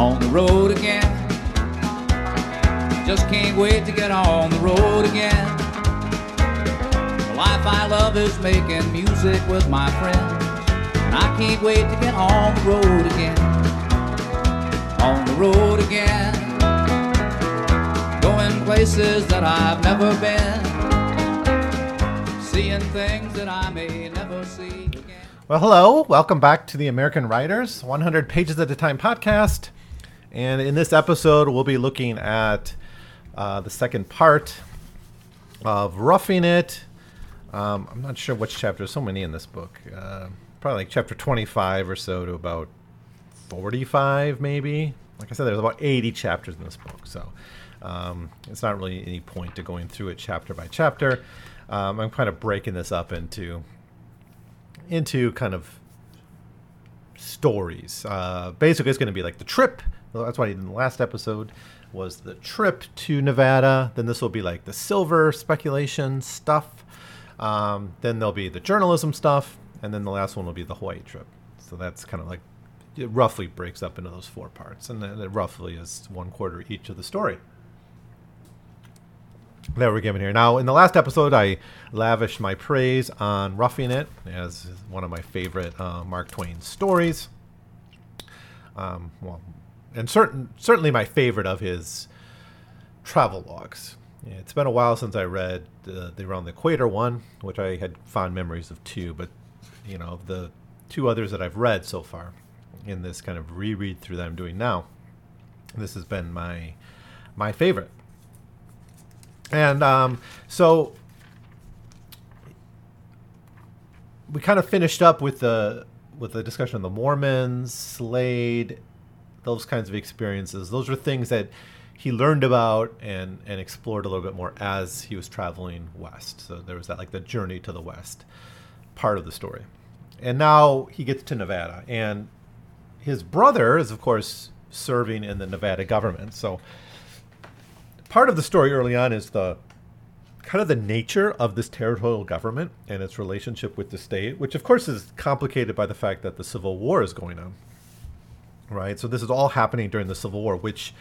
on the road again. Just can't wait to get on the road again. The life I love is making music with my friends. And I can't wait to get on the road again. On the road again. Going places that I've never been. Seeing things that I may never see again. Well, hello. Welcome back to the American Writers 100 Pages at a Time podcast. And in this episode, we'll be looking at uh, the second part of Roughing It. Um, I'm not sure which chapter. So many in this book. Uh, probably like chapter 25 or so to about 45, maybe. Like I said, there's about 80 chapters in this book. So um, it's not really any point to going through it chapter by chapter. Um, I'm kind of breaking this up into into kind of stories. Uh, basically, it's going to be like the trip. That's why in the last episode was the trip to Nevada. Then this will be like the silver speculation stuff. Um, then there'll be the journalism stuff, and then the last one will be the Hawaii trip. So that's kind of like it roughly breaks up into those four parts, and it roughly is one quarter each of the story that we're given here. Now, in the last episode, I lavished my praise on Roughing It as one of my favorite uh, Mark Twain stories. Um, well, and certain certainly my favorite of his travel logs. Yeah, it's been a while since I read uh, the Around the Equator one, which I had fond memories of too. But you know, the two others that I've read so far in this kind of reread through that I'm doing now, this has been my my favorite. And um, so we kind of finished up with the with the discussion of the Mormons, Slade, those kinds of experiences. Those were things that he learned about and and explored a little bit more as he was traveling west. So there was that like the journey to the west part of the story. And now he gets to Nevada and his brother is of course serving in the Nevada government. So part of the story early on is the kind of the nature of this territorial government and its relationship with the state, which of course is complicated by the fact that the Civil War is going on. Right? So this is all happening during the Civil War, which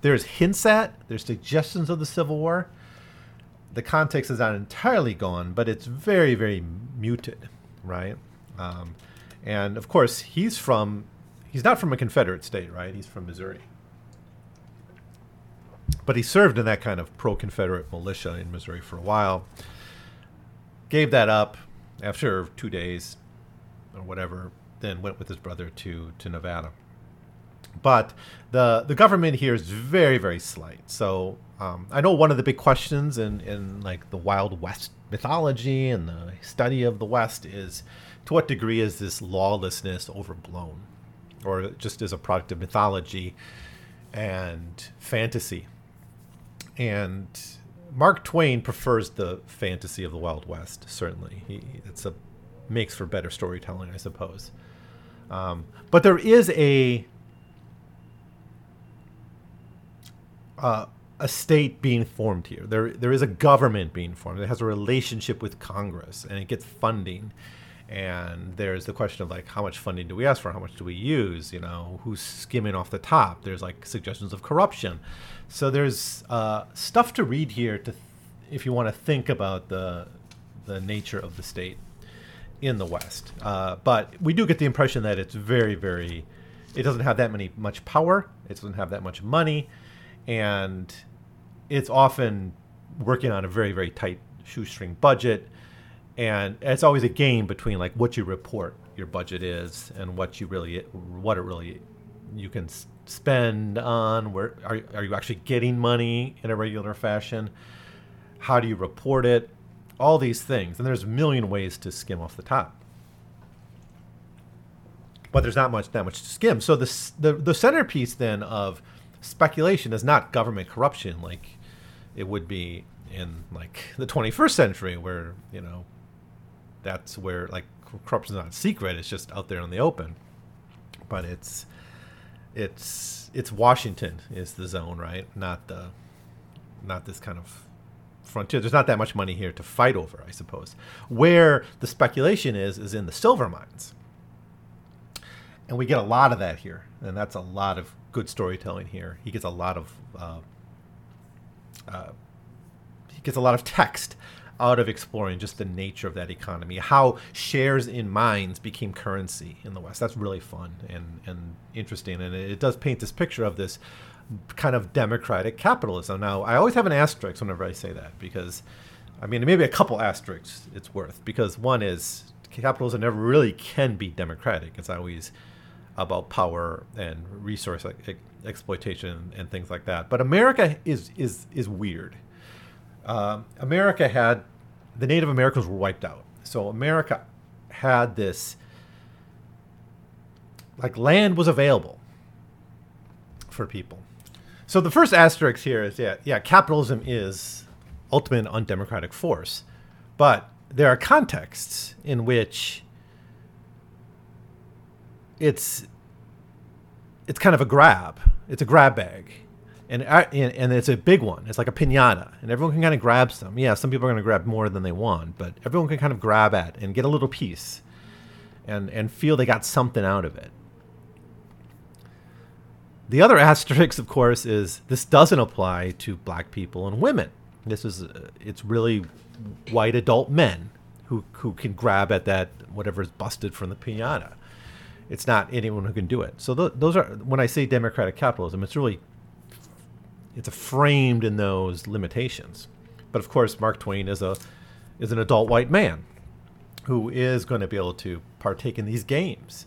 there's hints at, there's suggestions of the Civil War. The context is not entirely gone, but it's very, very muted, right? Um, and of course, he's from, he's not from a Confederate state, right? He's from Missouri but he served in that kind of pro Confederate militia in Missouri for a while. Gave that up after two days or whatever, then went with his brother to, to Nevada. But the, the government here is very, very slight. So um, I know one of the big questions in, in like the Wild West mythology and the study of the West is to what degree is this lawlessness overblown or just as a product of mythology and fantasy and Mark Twain prefers the fantasy of the Wild West. Certainly, he it's a makes for better storytelling, I suppose. Um, but there is a uh, a state being formed here. There there is a government being formed. It has a relationship with Congress, and it gets funding. And there's the question of like how much funding do we ask for? How much do we use? You know, who's skimming off the top? There's like suggestions of corruption. So there's uh, stuff to read here to, th- if you want to think about the the nature of the state in the West. Uh, but we do get the impression that it's very, very. It doesn't have that many much power. It doesn't have that much money, and it's often working on a very, very tight shoestring budget. And it's always a game between like what you report your budget is and what you really what it really you can spend on? Where are, are you actually getting money in a regular fashion? How do you report it? All these things, and there's a million ways to skim off the top. But there's not much that much to skim. So the the, the centerpiece then of speculation is not government corruption like it would be in like the 21st century where you know that's where like corruption is not secret it's just out there in the open but it's it's it's Washington is the zone, right? Not the not this kind of frontier. There's not that much money here to fight over, I suppose. Where the speculation is is in the silver mines. and we get a lot of that here, and that's a lot of good storytelling here. He gets a lot of uh, uh, he gets a lot of text out of exploring just the nature of that economy, how shares in mines became currency in the West. That's really fun and, and interesting. And it, it does paint this picture of this kind of democratic capitalism. Now, I always have an asterisk whenever I say that because, I mean, maybe a couple asterisks it's worth. Because one is capitalism never really can be democratic. It's always about power and resource exploitation and things like that. But America is is is weird. Uh, America had the Native Americans were wiped out, so America had this like land was available for people. So the first asterisk here is yeah yeah capitalism is ultimate undemocratic force, but there are contexts in which it's it's kind of a grab. It's a grab bag, and and it's a big one. It's like a pinata, and everyone can kind of grab some. Yeah, some people are going to grab more than they want, but everyone can kind of grab at and get a little piece, and and feel they got something out of it. The other asterisk, of course, is this doesn't apply to black people and women. This is uh, it's really white adult men who who can grab at that whatever is busted from the pinata. It's not anyone who can do it. So th- those are when I say democratic capitalism, it's really it's framed in those limitations. But of course, Mark Twain is a is an adult white man who is going to be able to partake in these games,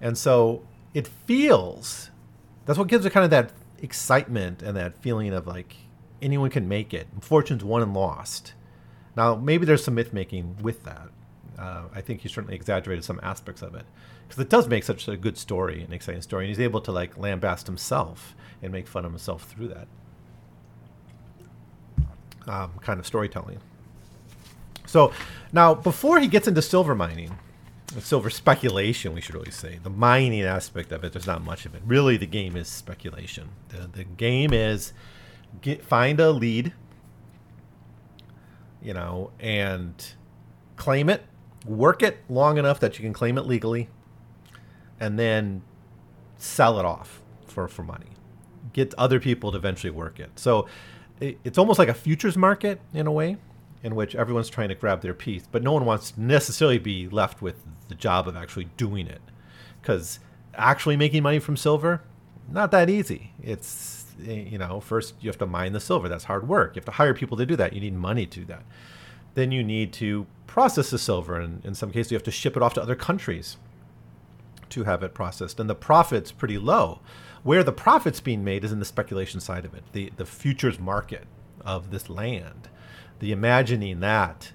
and so it feels that's what gives it kind of that excitement and that feeling of like anyone can make it. Fortune's won and lost. Now maybe there's some myth making with that. Uh, I think he certainly exaggerated some aspects of it because it does make such a good story, an exciting story, and he's able to like lambast himself and make fun of himself through that um, kind of storytelling. So now, before he gets into silver mining, silver speculation, we should really say, the mining aspect of it, there's not much of it. Really, the game is speculation. The, the game is get, find a lead, you know, and claim it, work it long enough that you can claim it legally, and then sell it off for, for money. Get other people to eventually work it. So it, it's almost like a futures market in a way, in which everyone's trying to grab their piece, but no one wants to necessarily be left with the job of actually doing it. Because actually making money from silver, not that easy. It's, eh, you know, first you have to mine the silver. That's hard work. You have to hire people to do that. You need money to do that. Then you need to process the silver. And in some cases, you have to ship it off to other countries to have it processed, and the profit's pretty low. Where the profit's being made is in the speculation side of it, the the futures market of this land, the imagining that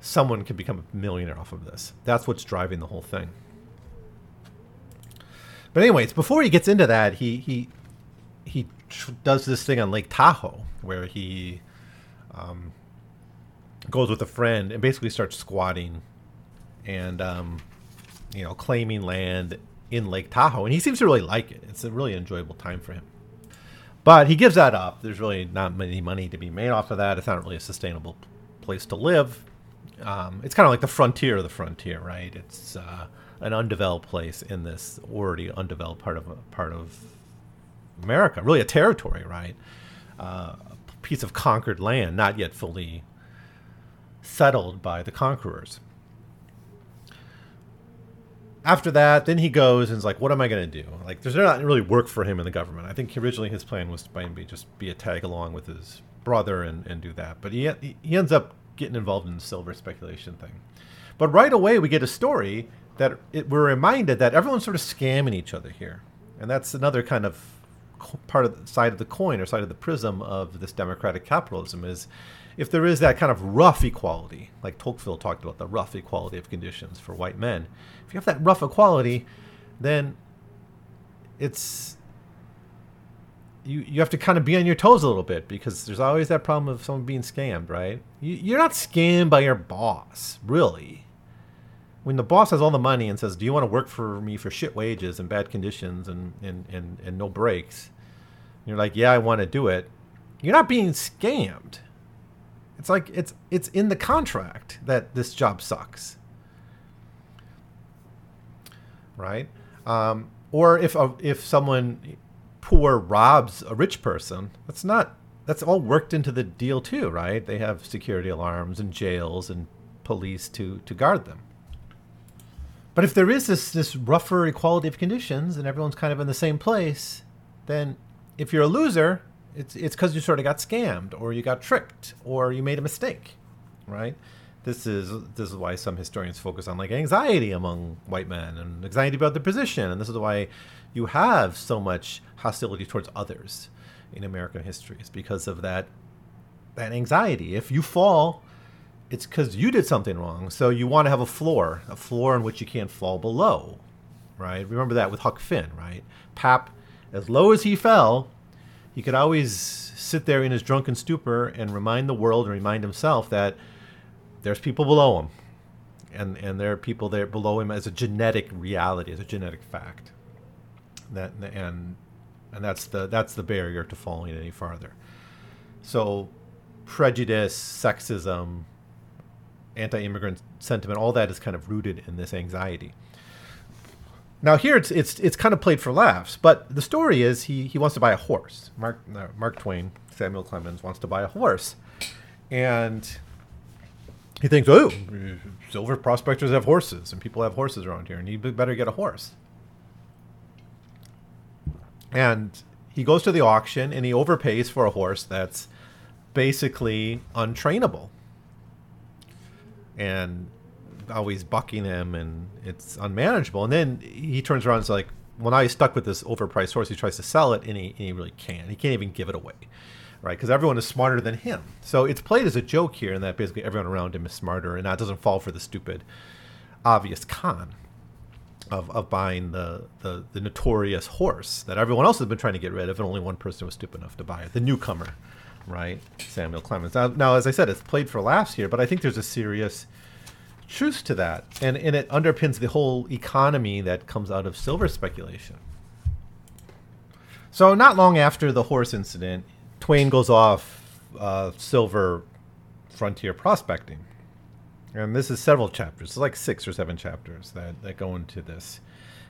someone can become a millionaire off of this. That's what's driving the whole thing. But anyways, before he gets into that, he he he tr- does this thing on Lake Tahoe where he um, goes with a friend and basically starts squatting and um, you know, claiming land in Lake Tahoe, and he seems to really like it. It's a really enjoyable time for him. But he gives that up. There's really not many money to be made off of that. It's not really a sustainable place to live. Um, it's kind of like the frontier of the frontier, right? It's uh, an undeveloped place in this already undeveloped part of part of America, really a territory, right? Uh, a piece of conquered land, not yet fully settled by the conquerors after that, then he goes and is like, "What am I going to do?" Like, there's not really work for him in the government. I think originally his plan was to be just be a tag along with his brother and, and do that, but he he ends up getting involved in the silver speculation thing. But right away, we get a story that it, we're reminded that everyone's sort of scamming each other here, and that's another kind of part of the side of the coin or side of the prism of this democratic capitalism is if there is that kind of rough equality, like Tocqueville talked about the rough equality of conditions for white men, if you have that rough equality, then it's you you have to kind of be on your toes a little bit because there's always that problem of someone being scammed, right? You, you're not scammed by your boss, really. When the boss has all the money and says, "Do you want to work for me for shit wages and bad conditions and and and, and no breaks?" And you're like, "Yeah, I want to do it." You're not being scammed it's like it's it's in the contract that this job sucks. Right? Um, or if a, if someone poor robs a rich person, that's not that's all worked into the deal too, right? They have security alarms and jails and police to to guard them. But if there is this this rougher equality of conditions and everyone's kind of in the same place, then if you're a loser, it's it's because you sort of got scammed or you got tricked or you made a mistake, right? This is this is why some historians focus on like anxiety among white men and anxiety about their position, and this is why you have so much hostility towards others in American history. Is because of that that anxiety. If you fall, it's because you did something wrong. So you want to have a floor, a floor in which you can't fall below, right? Remember that with Huck Finn, right? Pap, as low as he fell, he could always sit there in his drunken stupor and remind the world and remind himself that there's people below him. And, and there are people there below him as a genetic reality, as a genetic fact. That and and that's the that's the barrier to falling any farther. So prejudice, sexism, anti-immigrant sentiment, all that is kind of rooted in this anxiety. Now here it's it's it's kind of played for laughs, but the story is he he wants to buy a horse. Mark uh, Mark Twain, Samuel Clemens wants to buy a horse, and he thinks, oh, silver prospectors have horses, and people have horses around here, and he better get a horse. And he goes to the auction and he overpays for a horse that's basically untrainable and always bucking him and it's unmanageable. And then he turns around and is like, well, now he's stuck with this overpriced horse. He tries to sell it and he, and he really can't. He can't even give it away, right? Because everyone is smarter than him. So it's played as a joke here, and that basically everyone around him is smarter, and that doesn't fall for the stupid, obvious con of, of buying the, the, the notorious horse that everyone else has been trying to get rid of, and only one person was stupid enough to buy it. The newcomer, right? Samuel Clemens. Now, now as I said, it's played for laughs here, but I think there's a serious truth to that, and and it underpins the whole economy that comes out of silver speculation. So not long after the horse incident, Twain goes off uh, silver frontier prospecting, and this is several chapters. It's like six or seven chapters that that go into this,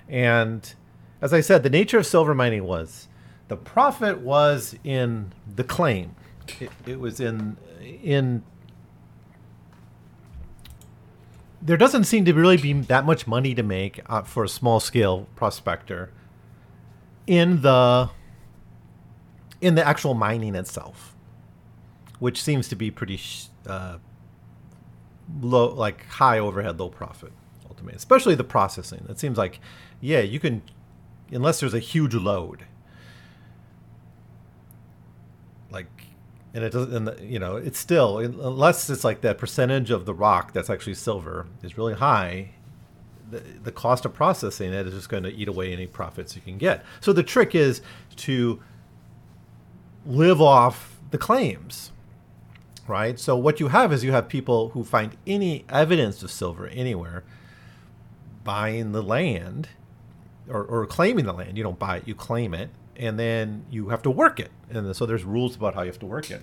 and as I said, the nature of silver mining was the profit was in the claim. It, it was in in there doesn't seem to really be that much money to make uh, for a small scale prospector in the in the actual mining itself, which seems to be pretty uh, low, like high overhead, low profit, ultimately. Especially the processing. It seems like, yeah, you can, unless there's a huge load, like and it doesn't and the, you know it's still unless it's like that percentage of the rock that's actually silver is really high the, the cost of processing it is just going to eat away any profits you can get. So the trick is to live off the claims right? So what you have is you have people who find any evidence of silver anywhere buying the land or, or claiming the land. You don't buy it you claim it and then you have to work it. And so there's rules about how you have to work it.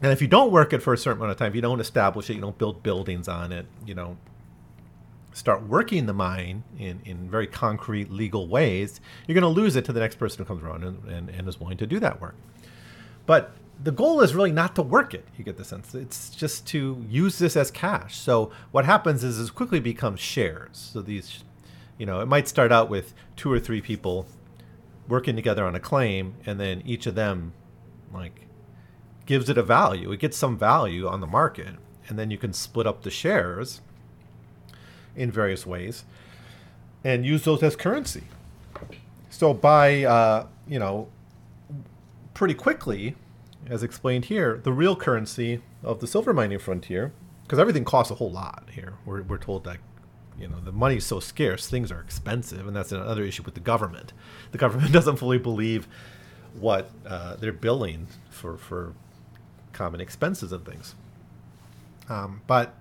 And if you don't work it for a certain amount of time, if you don't establish it, you don't build buildings on it, you know, start working the mine in, in very concrete legal ways, you're going to lose it to the next person who comes around and, and, and is willing to do that work. But the goal is really not to work it. You get the sense it's just to use this as cash. So what happens is it quickly becomes shares. So these, you know, it might start out with two or three people working together on a claim, and then each of them like gives it a value. It gets some value on the market, and then you can split up the shares in various ways and use those as currency. So by uh, you know pretty quickly, as explained here, the real currency of the silver mining frontier, because everything costs a whole lot here. We're, we're told that you know the money's so scarce things are expensive and that's another issue with the government. The government doesn't fully believe what uh, they're billing for for common expenses and things. Um, but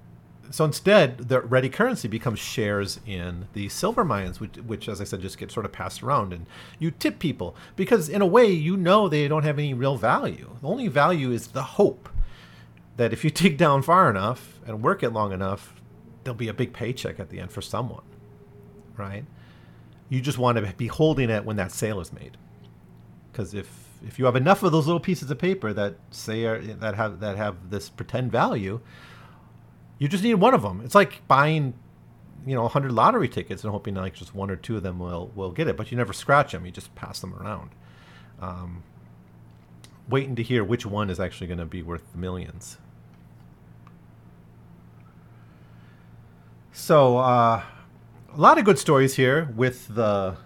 so instead the ready currency becomes shares in the silver mines which, which as i said just get sort of passed around and you tip people because in a way you know they don't have any real value. The only value is the hope that if you dig down far enough and work it long enough there'll be a big paycheck at the end for someone. right? You just want to be holding it when that sale is made. Because if if you have enough of those little pieces of paper that say are, that have that have this pretend value, you just need one of them. It's like buying, you know, 100 lottery tickets and hoping like just one or two of them will will get it, but you never scratch them. You just pass them around. Um, waiting to hear which one is actually going to be worth the millions. So uh, a lot of good stories here with the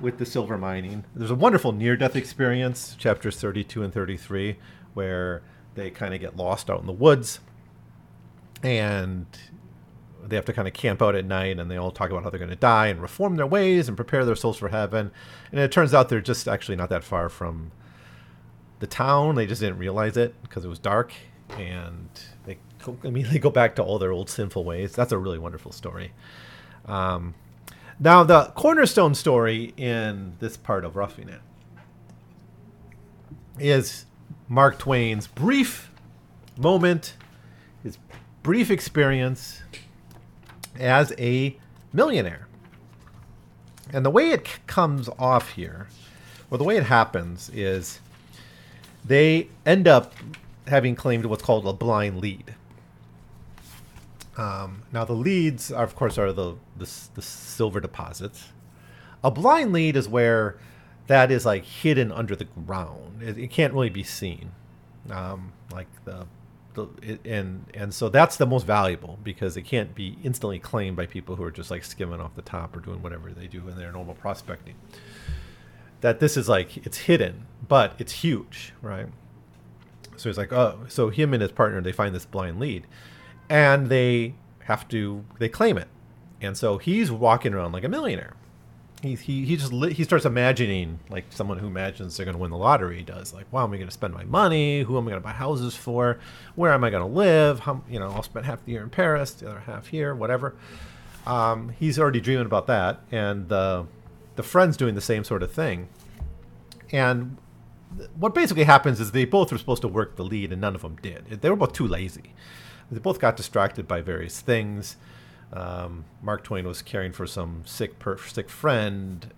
with the silver mining. There's a wonderful near-death experience, chapters 32 and 33, where they kind of get lost out in the woods, and they have to kind of camp out at night, and they all talk about how they're going to die and reform their ways and prepare their souls for heaven. And it turns out they're just actually not that far from the town. They just didn't realize it because it was dark, and they immediately go back to all their old sinful ways. That's a really wonderful story. Um, now, the cornerstone story in this part of Roughing It is Mark Twain's brief moment, his brief experience as a millionaire. And the way it comes off here, or the way it happens, is they end up having claimed what's called a blind lead. Um, now the leads, are, of course, are the, the the silver deposits. A blind lead is where that is like hidden under the ground. It, it can't really be seen, um, like the, the it, and and so that's the most valuable because it can't be instantly claimed by people who are just like skimming off the top or doing whatever they do in their normal prospecting. That this is like it's hidden, but it's huge, right? So he's like, oh, so him and his partner they find this blind lead and they have to they claim it. And so he's walking around like a millionaire. He, he, he just li- he starts imagining like someone who imagines they're going to win the lottery does like wow am i going to spend my money? Who am i going to buy houses for? Where am i going to live? How you know i'll spend half the year in paris the other half here whatever. Um, he's already dreaming about that and the the friend's doing the same sort of thing. And what basically happens is they both were supposed to work the lead and none of them did. They were both too lazy they both got distracted by various things. Um, Mark Twain was caring for some sick per- sick friend.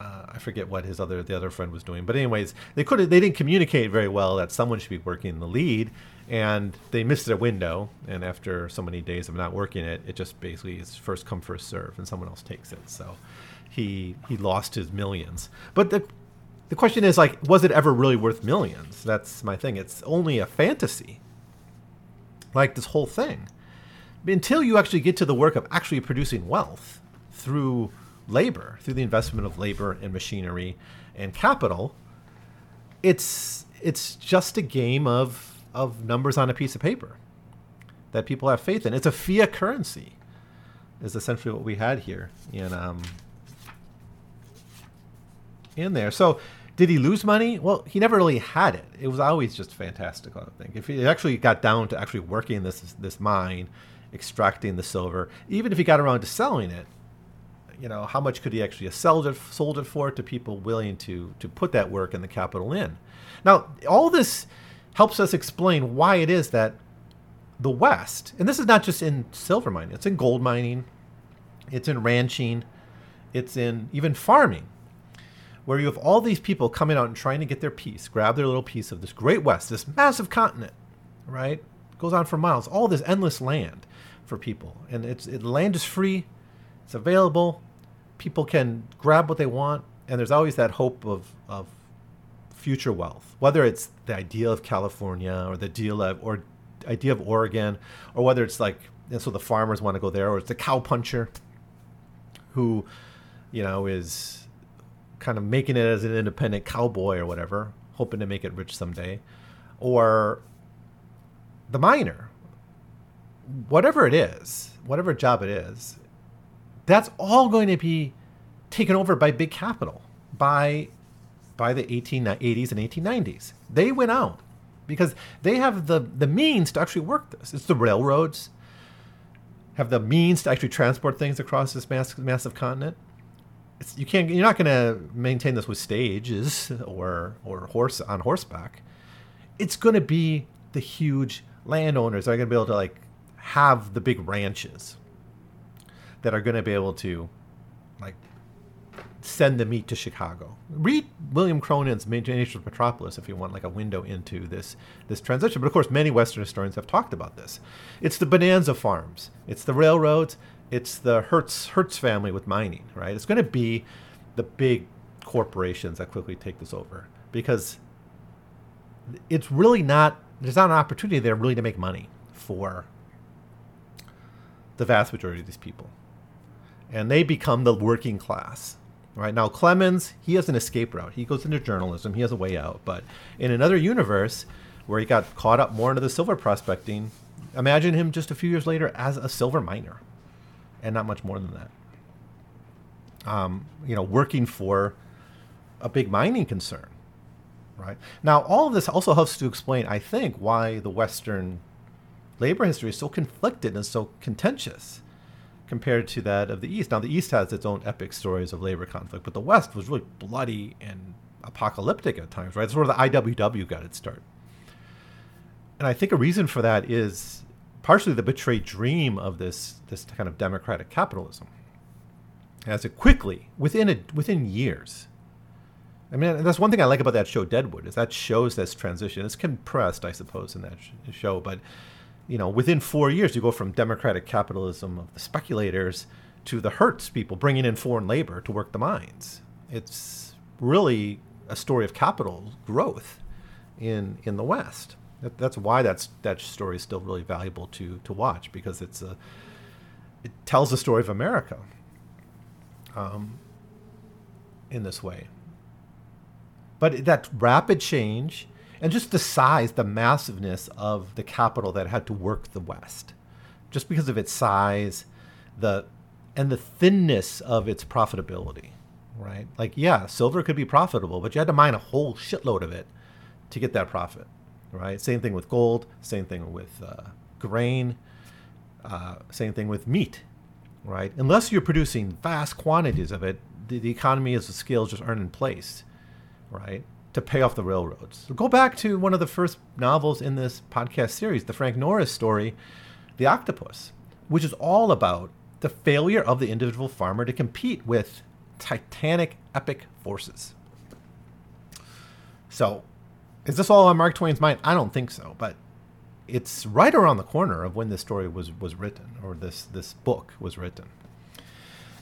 Uh, I forget what his other the other friend was doing, but anyways, they could they didn't communicate very well that someone should be working the lead, and they missed their window. And after so many days of not working it, it just basically is first come first serve, and someone else takes it. So he he lost his millions. But the the question is like, was it ever really worth millions? That's my thing. It's only a fantasy like this whole thing. Until you actually get to the work of actually producing wealth through labor, through the investment of labor and machinery and capital, it's it's just a game of of numbers on a piece of paper that people have faith in. It's a fiat currency, is essentially what we had here in um, in there. So did he lose money? Well, he never really had it. It was always just fantastical. I think if he actually got down to actually working this this mine, extracting the silver, even if he got around to selling it, you know, how much could he actually have sold it sold it for to people willing to to put that work and the capital in? Now, all this helps us explain why it is that the West, and this is not just in silver mining, it's in gold mining, it's in ranching, it's in even farming where you have all these people coming out and trying to get their piece, grab their little piece of this great West, this massive continent, right? Goes on for miles, all this endless land for people. And it's it, land is free, it's available, people can grab what they want, and there's always that hope of, of future wealth, whether it's the idea of California or the deal of, or idea of Oregon, or whether it's like, and so the farmers want to go there, or it's the cow puncher who, you know, is kind of making it as an independent cowboy or whatever, hoping to make it rich someday, or the miner, whatever it is, whatever job it is, that's all going to be taken over by big capital by by the 1880s and 1890s. They went out because they have the the means to actually work this. It's the railroads have the means to actually transport things across this massive, massive continent it's, you can't. You're not going to maintain this with stages or or horse on horseback. It's going to be the huge landowners that are going to be able to like have the big ranches that are going to be able to like send the meat to Chicago. Read William Cronon's Imagination of Metropolis if you want like a window into this this transition. But of course, many Western historians have talked about this. It's the bonanza farms, it's the railroads, it's the Hearst Hearst family with mining. Right? It's going to be the big corporations that quickly take this over because it's really not there's not an opportunity there really to make money for the vast majority of these people. And they become the working class right? Now clemens he has an escape route. He goes into journalism. He has a way out. But in another universe where he got caught up more into the silver prospecting imagine him just a few years later as a silver miner and not much more than that um, you know working for a big mining concern right now all of this also helps to explain i think why the western labor history is so conflicted and so contentious compared to that of the East. Now, the East has its own epic stories of labor conflict, but the West was really bloody and apocalyptic at times, right? That's where the IWW got its start. And I think a reason for that is partially the betrayed dream of this, this kind of democratic capitalism. As it quickly, within, a, within years, I mean, that's one thing I like about that show, Deadwood, is that shows this transition. It's compressed, I suppose, in that show, but you know, within four years, you go from democratic capitalism of the speculators to the Hearst people bringing in foreign labor to work the mines. It's really a story of capital growth in in the West. That, that's why that's that story is still really valuable to to watch because it's a it tells the story of America um, in this way. But that rapid change and just the size, the massiveness of the capital that had to work the West, just because of its size, the and the thinness of its profitability, right? Like, yeah, silver could be profitable, but you had to mine a whole shitload of it to get that profit, right? Same thing with gold, same thing with uh, grain, uh, same thing with meat, right? Unless you're producing vast quantities of it, the, the economy as the scales just aren't in place, right? to pay off the railroads. So go back to one of the first novels in this podcast series, the Frank Norris story, The Octopus, which is all about the failure of the individual farmer to compete with titanic epic forces. So, is this all on Mark Twain's mind? I don't think so, but it's right around the corner of when this story was was written or this this book was written.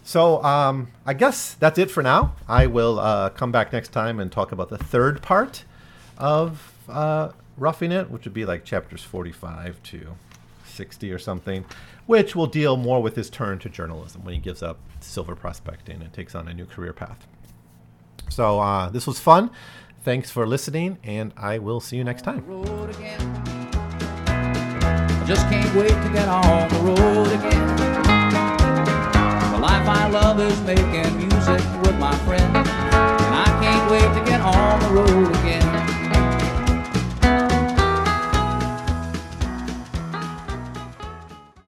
So um, I guess that's it for now. I will uh, come back next time and talk about the third part of uh, Roughing It, which would be like chapters 45 to 60 or something, which will deal more with his turn to journalism when he gives up silver prospecting and takes on a new career path. So uh, this was fun. Thanks for listening, and I will see you next time. I just can't wait to get on the road again life I love is making music with my. And I can't wait to get on the road again.